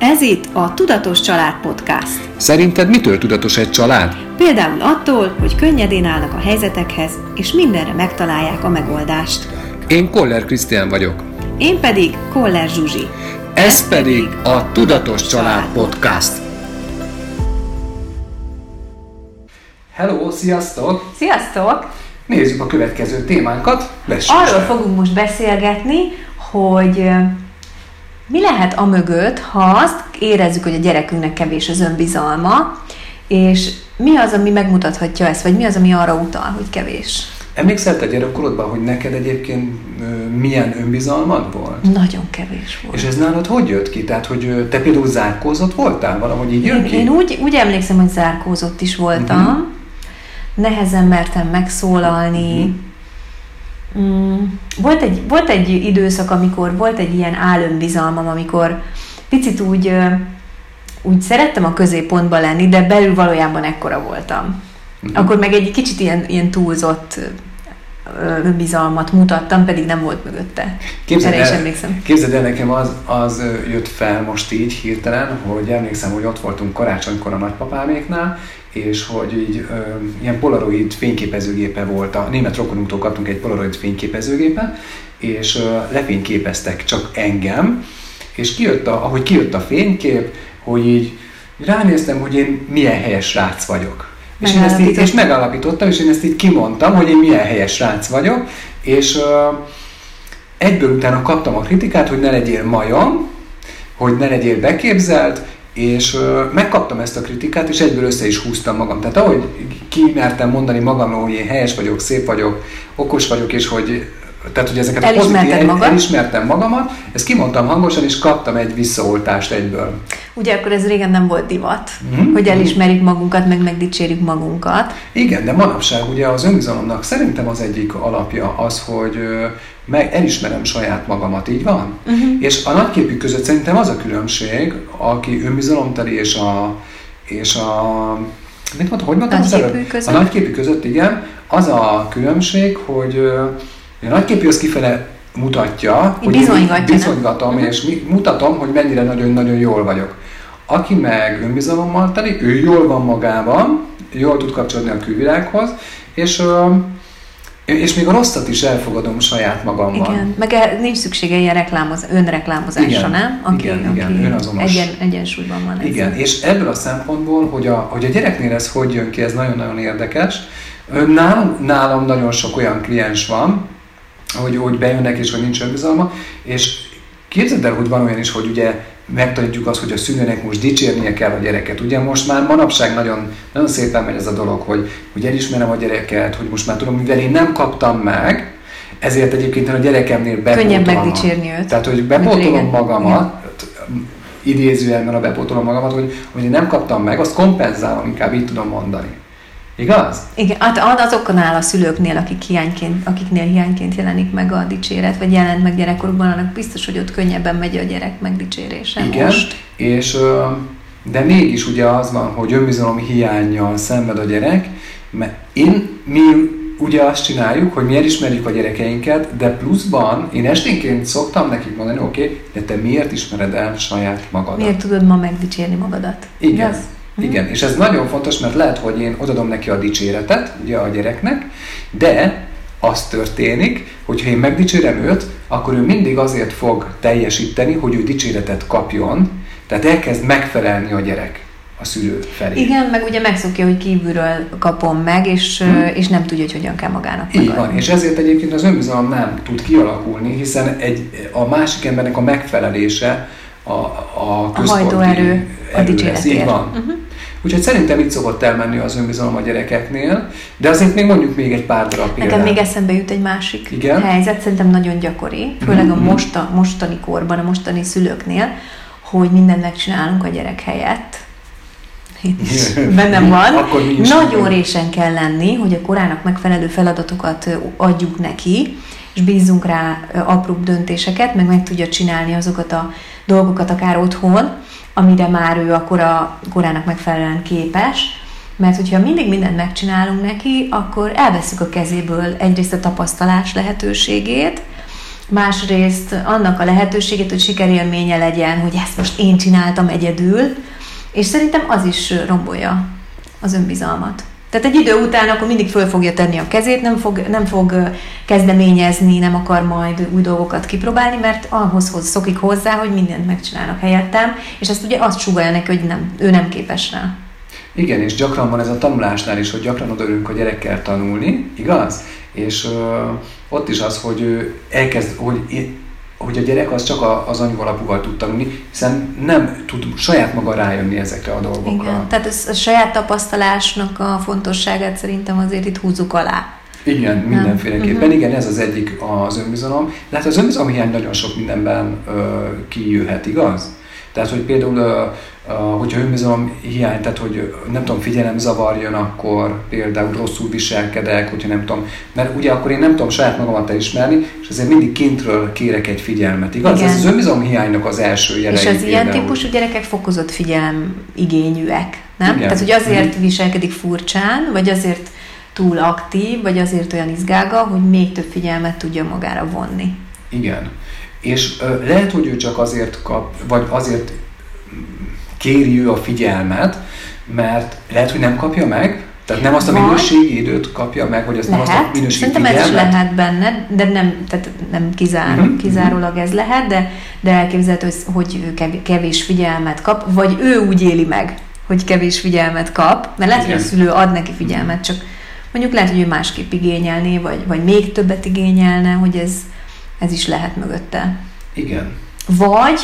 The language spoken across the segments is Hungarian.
Ez itt a Tudatos Család Podcast. Szerinted mitől tudatos egy család? Például attól, hogy könnyedén állnak a helyzetekhez, és mindenre megtalálják a megoldást. Én Koller Krisztián vagyok. Én pedig Koller Zsuzsi. Ez pedig a Tudatos Család Podcast. Hello, sziasztok! Sziasztok! Nézzük a következő témánkat. Vessük Arról fel. fogunk most beszélgetni, hogy mi lehet a mögött, ha azt érezzük, hogy a gyerekünknek kevés az önbizalma, és mi az, ami megmutathatja ezt, vagy mi az, ami arra utal, hogy kevés? Emlékszel te gyerekkorodban, hogy neked egyébként milyen önbizalmad volt? Nagyon kevés volt. És ez nálad hogy jött ki? Tehát, hogy te például zárkózott voltál? Valahogy így jön Én, ki? én úgy, úgy emlékszem, hogy zárkózott is voltam. Mhm. Nehezen mertem megszólalni. Mm, volt, egy, volt egy időszak, amikor volt egy ilyen álönbizalmam, amikor picit úgy, úgy szerettem a középpontba lenni, de belül valójában ekkora voltam. Mhm. Akkor meg egy kicsit ilyen, ilyen túlzott önbizalmat mutattam, pedig nem volt mögötte. Képzeld Erre is el, emlékszem. képzeld el, nekem az, az jött fel most így hirtelen, hogy emlékszem, hogy ott voltunk karácsonykor a nagypapáméknál, és hogy így ö, ilyen polaroid fényképezőgépe volt, a német rokonunktól kaptunk egy polaroid fényképezőgépet, és ö, lefényképeztek csak engem, és kijött a, ahogy kijött a fénykép, hogy így ránéztem, hogy én milyen helyes srác vagyok. És, én ezt így, és megalapítottam, és én ezt így kimondtam, hogy én milyen helyes srác vagyok, és ö, egyből utána kaptam a kritikát, hogy ne legyél majom, hogy ne legyél beképzelt, és ö, megkaptam ezt a kritikát, és egyből össze is húztam magam. Tehát ahogy kimertem mondani magamról, hogy én helyes vagyok, szép vagyok, okos vagyok, és hogy tehát, hogy ezeket Elismerted a pozitív, magad? elismertem magamat, ezt kimondtam hangosan, és kaptam egy visszaoltást egyből. Ugye akkor ez régen nem volt divat, Mhm. hogy elismerjük magunkat, meg megdicsérjük magunkat. Igen, de manapság ugye az önbizalomnak szerintem az egyik alapja az, hogy meg elismerem saját magamat, így van? Uh-huh. És a nagyképű között szerintem az a különbség, aki önbizalomteli és a, és a mit mondta, hogy mondtam között? A nagyképű között, igen, az a különbség, hogy a nagyképű az kifele mutatja, nem? bizonygatom, Mhm. és mutatom, hogy mennyire nagyon-nagyon jól vagyok. Aki meg önbizalommal teli, ő jól van magában, jól tud kapcsolódni a külvilághoz, és, és még a rosszat is elfogadom saját magamban. Igen, meg e- nincs szüksége ilyen reklámoz, önreklámozásra, Igen, nem? Aki, igen, igen, aki önazonos. egyen, egyensúlyban van ezzel. Igen, és ebből a szempontból, hogy a, hogy a gyereknél ez hogy jön ki, ez nagyon-nagyon érdekes. Nálam, nálam nagyon sok olyan kliens van, hogy, hogy bejönnek és hogy nincs önbizalma, és képzeld el, hogy van olyan is, hogy ugye megtanítjuk azt, hogy a szülőnek most dicsérnie kell a gyereket. Ugye most már manapság nagyon, nagyon szépen megy ez a dolog, hogy, hogy elismerem a gyereket, hogy most már tudom, mivel én nem kaptam meg, ezért egyébként én a gyerekemnél bepótolom. Könnyebb a- megdicsérni őt. Tehát, hogy bepótolom magamat, idézőjelben a bepótolom magamat, hogy, hogy én nem kaptam meg, azt kompenzálom, inkább így tudom mondani. Igaz? Igen, hát azoknál a szülőknél, akik hiányként, akiknél hiányként jelenik meg a dicséret, vagy jelent meg gyerekkorukban, annak biztos, hogy ott könnyebben megy a gyerek megdicsérése Igen. most. És, de mégis ugye az van, hogy önbizalom hiányjal szenved a gyerek, mert én, mi ugye azt csináljuk, hogy mi elismerjük a gyerekeinket, de pluszban én esténként szoktam nekik mondani, oké, okay, de te miért ismered el saját magadat? Miért tudod ma megdicsérni magadat? Igen. Igaz? Igen, és ez nagyon fontos, mert lehet, hogy én odadom neki a dicséretet, ugye a gyereknek, de az történik, hogy ha én megdicsérem őt, akkor ő mindig azért fog teljesíteni, hogy ő dicséretet kapjon, tehát elkezd megfelelni a gyerek a szülő felé. Igen, meg ugye megszokja, hogy kívülről kapom meg, és, Hm. és nem tudja, hogy hogyan kell magának Így megadni. van, és ezért egyébként az önbizalom nem tud kialakulni, hiszen egy, a másik embernek a megfelelése a, a központi hajtóerő a dicséretért. Így van. Uh-huh. Úgyhogy szerintem itt szokott elmenni az önbizalom a gyerekeknél, de azért még mondjuk még egy pár darab példát. Nekem még eszembe jut egy másik Igen? helyzet, szerintem nagyon gyakori, főleg a Mhm. mosta, mostani korban, a mostani szülőknél, hogy mindent megcsinálunk a gyerek helyett. Is bennem van. Nagyon résen kell lenni, hogy a korának megfelelő feladatokat adjuk neki, és bízzunk rá apróbb döntéseket, meg meg tudja csinálni azokat a dolgokat akár otthon, amire már ő a kora, korának megfelelően képes. Mert hogyha mindig mindent megcsinálunk neki, akkor elveszük a kezéből egyrészt a tapasztalás lehetőségét, másrészt annak a lehetőségét, hogy sikerélménye legyen, hogy ezt most én csináltam egyedül, és szerintem az is rombolja az önbizalmat. Tehát egy idő után akkor mindig föl fogja tenni a kezét, nem fog, nem fog kezdeményezni, nem akar majd új dolgokat kipróbálni, mert ahhoz hoz, szokik hozzá, hogy mindent megcsinálnak helyettem, és ezt ugye azt sugalja neki, hogy nem, ő nem képes rá. Igen, és gyakran van ez a tanulásnál is, hogy gyakran odaülünk a gyerekkel tanulni, igaz? És ö, ott is az, hogy ő elkezd, hogy hogy a gyerek az csak az anyagalapuval tud tanulni, hiszen nem tud saját maga rájönni ezekre a dolgokra. Igen, tehát ez a saját tapasztalásnak a fontosságát szerintem azért itt húzzuk alá. Igen, mindenféleképpen. Uh-huh. Igen, ez az egyik az önbizalom. De hát az önbizalom hiány nagyon sok mindenben ö, kijöhet, igaz? Tehát, hogy például hogyha önbizalom hiány, tehát hogy nem tudom, figyelem zavar jön, akkor például rosszul viselkedek, hogyha nem tudom, mert ugye akkor én nem tudom saját magamat elismerni, és ezért mindig kintről kérek egy figyelmet, igaz? Igen. Ez az önbizalom hiánynak az első jele. És az például. ilyen típusú gyerekek fokozott figyelem igényűek, nem? Igen. Tehát, hogy azért mm. viselkedik furcsán, vagy azért túl aktív, vagy azért olyan izgága, hogy még több figyelmet tudja magára vonni. Igen. És ö, lehet, hogy ő csak azért kap, vagy azért kéri ő a figyelmet, mert lehet, hogy nem kapja meg, tehát nem azt a minőségi időt kapja meg, hogy azt lehet. nem azt a minőségi Szerintem figyelmet. ez is lehet benne, de nem, tehát nem kizár, uh-huh. kizárólag ez lehet, de, de elképzelhető, hogy kevés figyelmet kap, vagy ő úgy éli meg, hogy kevés figyelmet kap, mert lehet, Igen. hogy a szülő ad neki figyelmet, csak mondjuk lehet, hogy ő másképp igényelné, vagy, vagy még többet igényelne, hogy ez, ez is lehet mögötte. Igen. Vagy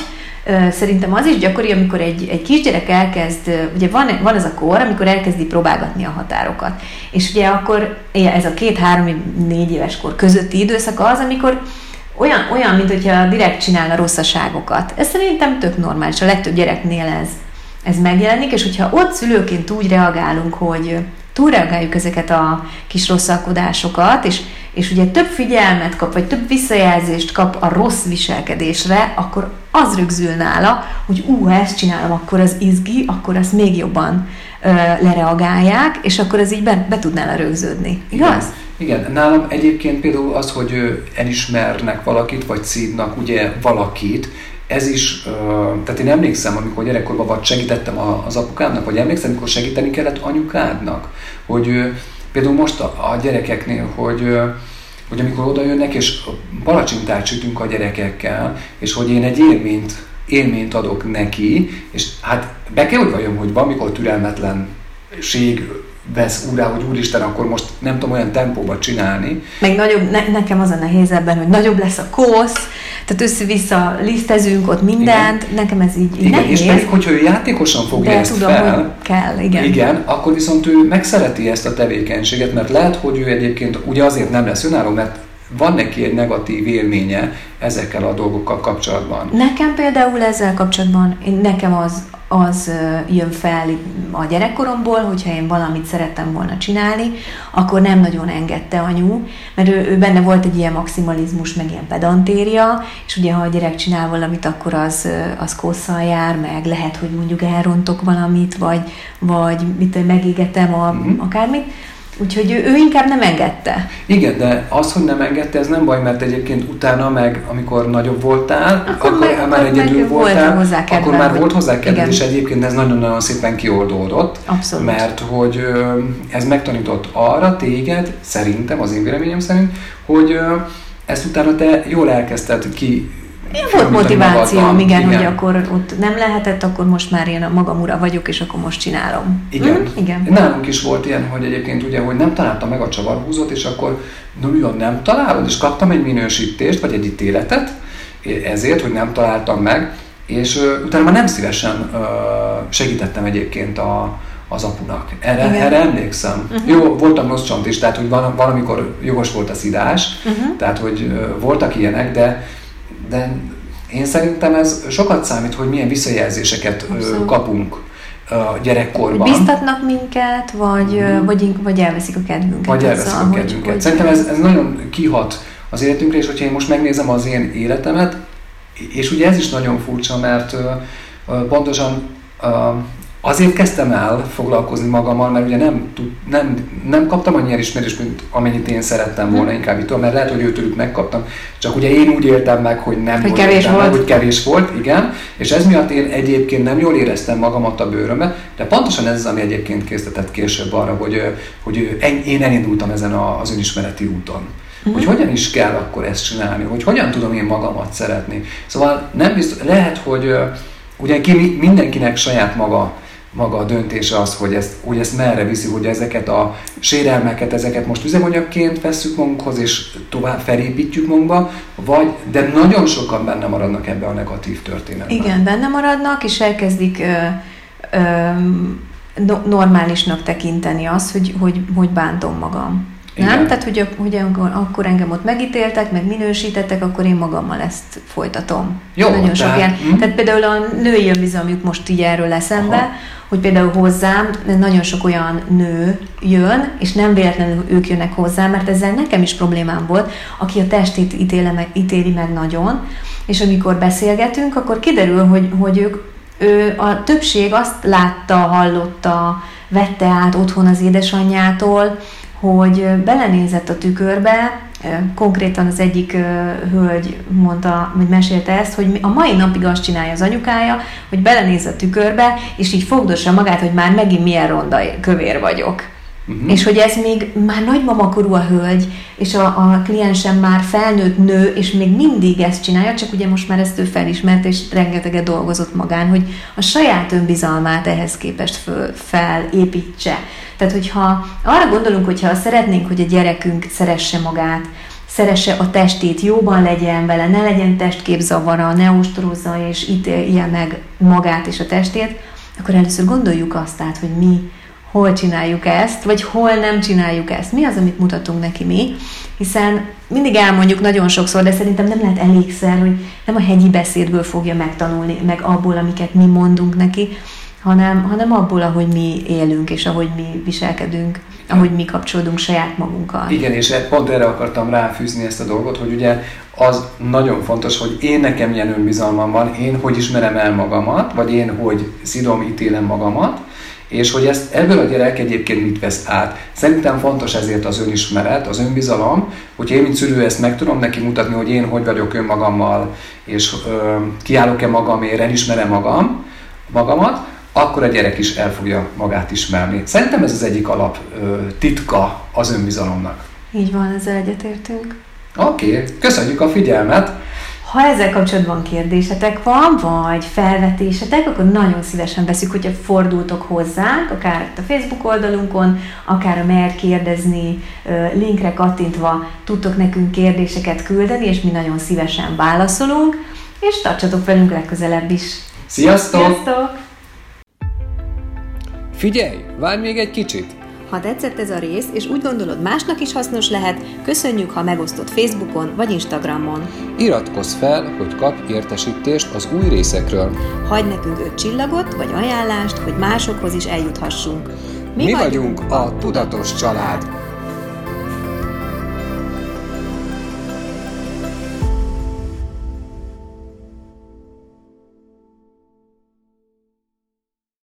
Szerintem az is gyakori, amikor egy, egy kisgyerek elkezd, ugye van, van ez a kor, amikor elkezdi próbálgatni a határokat. És ugye akkor ez a két-három-négy éves kor közötti időszak az, amikor olyan, olyan, mint hogyha direkt csinálna rosszaságokat. Ez szerintem tök normális, a legtöbb gyereknél ez, ez megjelenik, és hogyha ott szülőként úgy reagálunk, hogy túlreagáljuk ezeket a kis rosszalkodásokat, és, és ugye több figyelmet kap, vagy több visszajelzést kap a rossz viselkedésre, akkor az rögzül nála, hogy ú, ha ezt csinálom, akkor az izgi, akkor azt még jobban ö, lereagálják, és akkor ez így be, be tud nála rögződni. Igaz? Igen. Igen, nálam egyébként például az, hogy elismernek valakit, vagy szídnak ugye valakit, ez is, tehát én emlékszem, amikor gyerekkorban vagy segítettem az apukámnak, vagy emlékszem, amikor segíteni kellett anyukádnak, hogy például most a gyerekeknél, hogy hogy amikor oda jönnek, és palacsintát sütünk a gyerekekkel, és hogy én egy élményt, élményt adok neki, és hát be kell, hogy valljam, hogy van, mikor türelmetlenség vesz úrá, hogy úristen, akkor most nem tudom olyan tempóban csinálni. Meg nagyobb, ne, nekem az a nehéz ebben, hogy nagyobb lesz a kosz, tehát össze-vissza lisztezünk ott mindent, igen. nekem ez így, így igen, nehéz. És pedig, hogyha ő játékosan fogja De ezt tudom, fel, hogy kell, igen. igen, akkor viszont ő megszereti ezt a tevékenységet, mert lehet, hogy ő egyébként ugye azért nem lesz önálló, mert van neki egy negatív élménye ezekkel a dolgokkal kapcsolatban. Nekem például ezzel kapcsolatban, nekem az, az jön fel a gyerekkoromból, hogyha én valamit szerettem volna csinálni, akkor nem nagyon engedte anyu, mert ő, ő benne volt egy ilyen maximalizmus, meg ilyen pedantéria, és ugye ha a gyerek csinál valamit, akkor az, az kosszal jár, meg lehet, hogy mondjuk elrontok valamit, vagy, vagy mit megégetem a, mm-hmm. akármit, Úgyhogy ő, ő inkább nem engedte. Igen, de az, hogy nem engedte, ez nem baj, mert egyébként utána meg, amikor nagyobb voltál, akkor, akkor meg, már egyedül voltál, volt hozzá kedve, akkor már volt hozzá kedve, és egyébként ez nagyon-nagyon szépen kioldódott. Abszolút. Mert hogy ez megtanított arra téged, szerintem, az én véleményem szerint, hogy ezt utána te jól elkezdted ki én volt motiváció, igen, igen, hogy akkor ott nem lehetett, akkor most már én a magam ura vagyok, és akkor most csinálom. Igen. Hm? igen. Nálunk is volt ilyen, hogy egyébként ugye, hogy nem találtam meg a csavarhúzót, és akkor no, nem találod, és kaptam egy minősítést, vagy egy ítéletet, ezért, hogy nem találtam meg, és uh, utána már nem szívesen uh, segítettem egyébként a, az apunak. Erre, erre emlékszem. Uh-huh. Jó, voltam rossz csont is, tehát hogy van, valamikor jogos volt a szidás, uh-huh. tehát hogy uh, voltak ilyenek, de de én szerintem ez sokat számít, hogy milyen visszajelzéseket Abszolút. kapunk a gyerekkorban. Biztatnak minket, vagy, mm. vagy, vagy elveszik a kedvünket. Vagy elveszik azzal, a kedvünket. Hogy, Szerintem ez, ez nagyon kihat az életünkre, és hogyha én most megnézem az én életemet, és ugye ez is nagyon furcsa, mert pontosan azért kezdtem el foglalkozni magammal, mert ugye nem, nem, nem kaptam annyi elismerést, mint amennyit én szerettem volna, hmm. inkább itt, mert lehet, hogy őtőlük megkaptam, csak ugye én úgy éltem meg, hogy nem hogy kevés volt. Meg, hogy kevés volt, igen, és ez miatt én egyébként nem jól éreztem magamat a bőrömbe, de pontosan ez az, ami egyébként készített később arra, hogy, hogy én elindultam ezen az önismereti úton. Uh-huh. Hogy hogyan is kell akkor ezt csinálni, hogy hogyan tudom én magamat szeretni. Szóval nem biztos, lehet, hogy ugye ki, mindenkinek saját maga maga a döntése az, hogy ezt, hogy ezt merre viszi, hogy ezeket a sérelmeket, ezeket most üzemanyagként vesszük magunkhoz, és tovább felépítjük magunkba, vagy, de nagyon sokan benne maradnak ebbe a negatív történetben. Igen, benne maradnak, és elkezdik ö, ö, normálisnak tekinteni azt, hogy, hogy, hogy bántom magam. Igen. Nem? Tehát, hogy, hogy akkor, engem ott megítéltek, meg minősítettek, akkor én magammal ezt folytatom. Jó, Nagyon sok ilyen. Hm? Tehát például a női önbizalmuk most így erről eszembe, Aha. hogy például hozzám nagyon sok olyan nő jön, és nem véletlenül ők jönnek hozzám, mert ezzel nekem is problémám volt, aki a testét ítéli meg, ítéli meg nagyon, és amikor beszélgetünk, akkor kiderül, hogy, hogy ők ő, a többség azt látta, hallotta, vette át otthon az édesanyjától, hogy belenézett a tükörbe, konkrétan az egyik hölgy mondta, vagy mesélte ezt, hogy a mai napig azt csinálja az anyukája, hogy belenéz a tükörbe, és így fogdossa magát, hogy már megint milyen ronda kövér vagyok. Uh-huh. És hogy ez még már nagymamakorú a hölgy, és a, a kliensem már felnőtt nő, és még mindig ezt csinálja, csak ugye most már ezt ő felismert, és rengeteget dolgozott magán, hogy a saját önbizalmát ehhez képest föl, felépítse. Tehát, hogyha arra gondolunk, hogyha szeretnénk, hogy a gyerekünk szeresse magát, szeresse a testét, jóban legyen vele, ne legyen testképzavara, ne ostorozza és ítélje meg magát és a testét, akkor először gondoljuk azt át, hogy mi hol csináljuk ezt, vagy hol nem csináljuk ezt. Mi az, amit mutatunk neki mi? Hiszen mindig elmondjuk nagyon sokszor, de szerintem nem lehet elégszer, hogy nem a hegyi beszédből fogja megtanulni, meg abból, amiket mi mondunk neki, hanem, hanem abból, ahogy mi élünk, és ahogy mi viselkedünk, ahogy mi kapcsolódunk saját magunkkal. Igen, és pont erre akartam ráfűzni ezt a dolgot, hogy ugye az nagyon fontos, hogy én nekem milyen önbizalmam van, én hogy ismerem el magamat, vagy én hogy szidom, ítélem magamat, és hogy ezt, ebből a gyerek egyébként mit vesz át. Szerintem fontos ezért az önismeret, az önbizalom, hogy én, mint szülő, ezt meg tudom neki mutatni, hogy én hogy vagyok önmagammal, és ö, kiállok-e magamért, elismerem magam, magamat, akkor a gyerek is el fogja magát ismerni. Szerintem ez az egyik alap ö, titka az önbizalomnak. Így van, ezzel egyetértünk. Oké, okay. köszönjük a figyelmet! Ha ezzel kapcsolatban kérdésetek van, vagy felvetésetek, akkor nagyon szívesen veszük, hogyha fordultok hozzánk, akár a Facebook oldalunkon, akár a Mer kérdezni linkre kattintva tudtok nekünk kérdéseket küldeni, és mi nagyon szívesen válaszolunk, és tartsatok velünk legközelebb is. Sziasztok! Sziasztok! Figyelj, várj még egy kicsit! Ha tetszett ez a rész, és úgy gondolod másnak is hasznos lehet, köszönjük, ha megosztod Facebookon vagy Instagramon. Iratkozz fel, hogy kapj értesítést az új részekről. Hagy nekünk öt csillagot vagy ajánlást, hogy másokhoz is eljuthassunk. Mi, Mi vagyunk a Tudatos Család.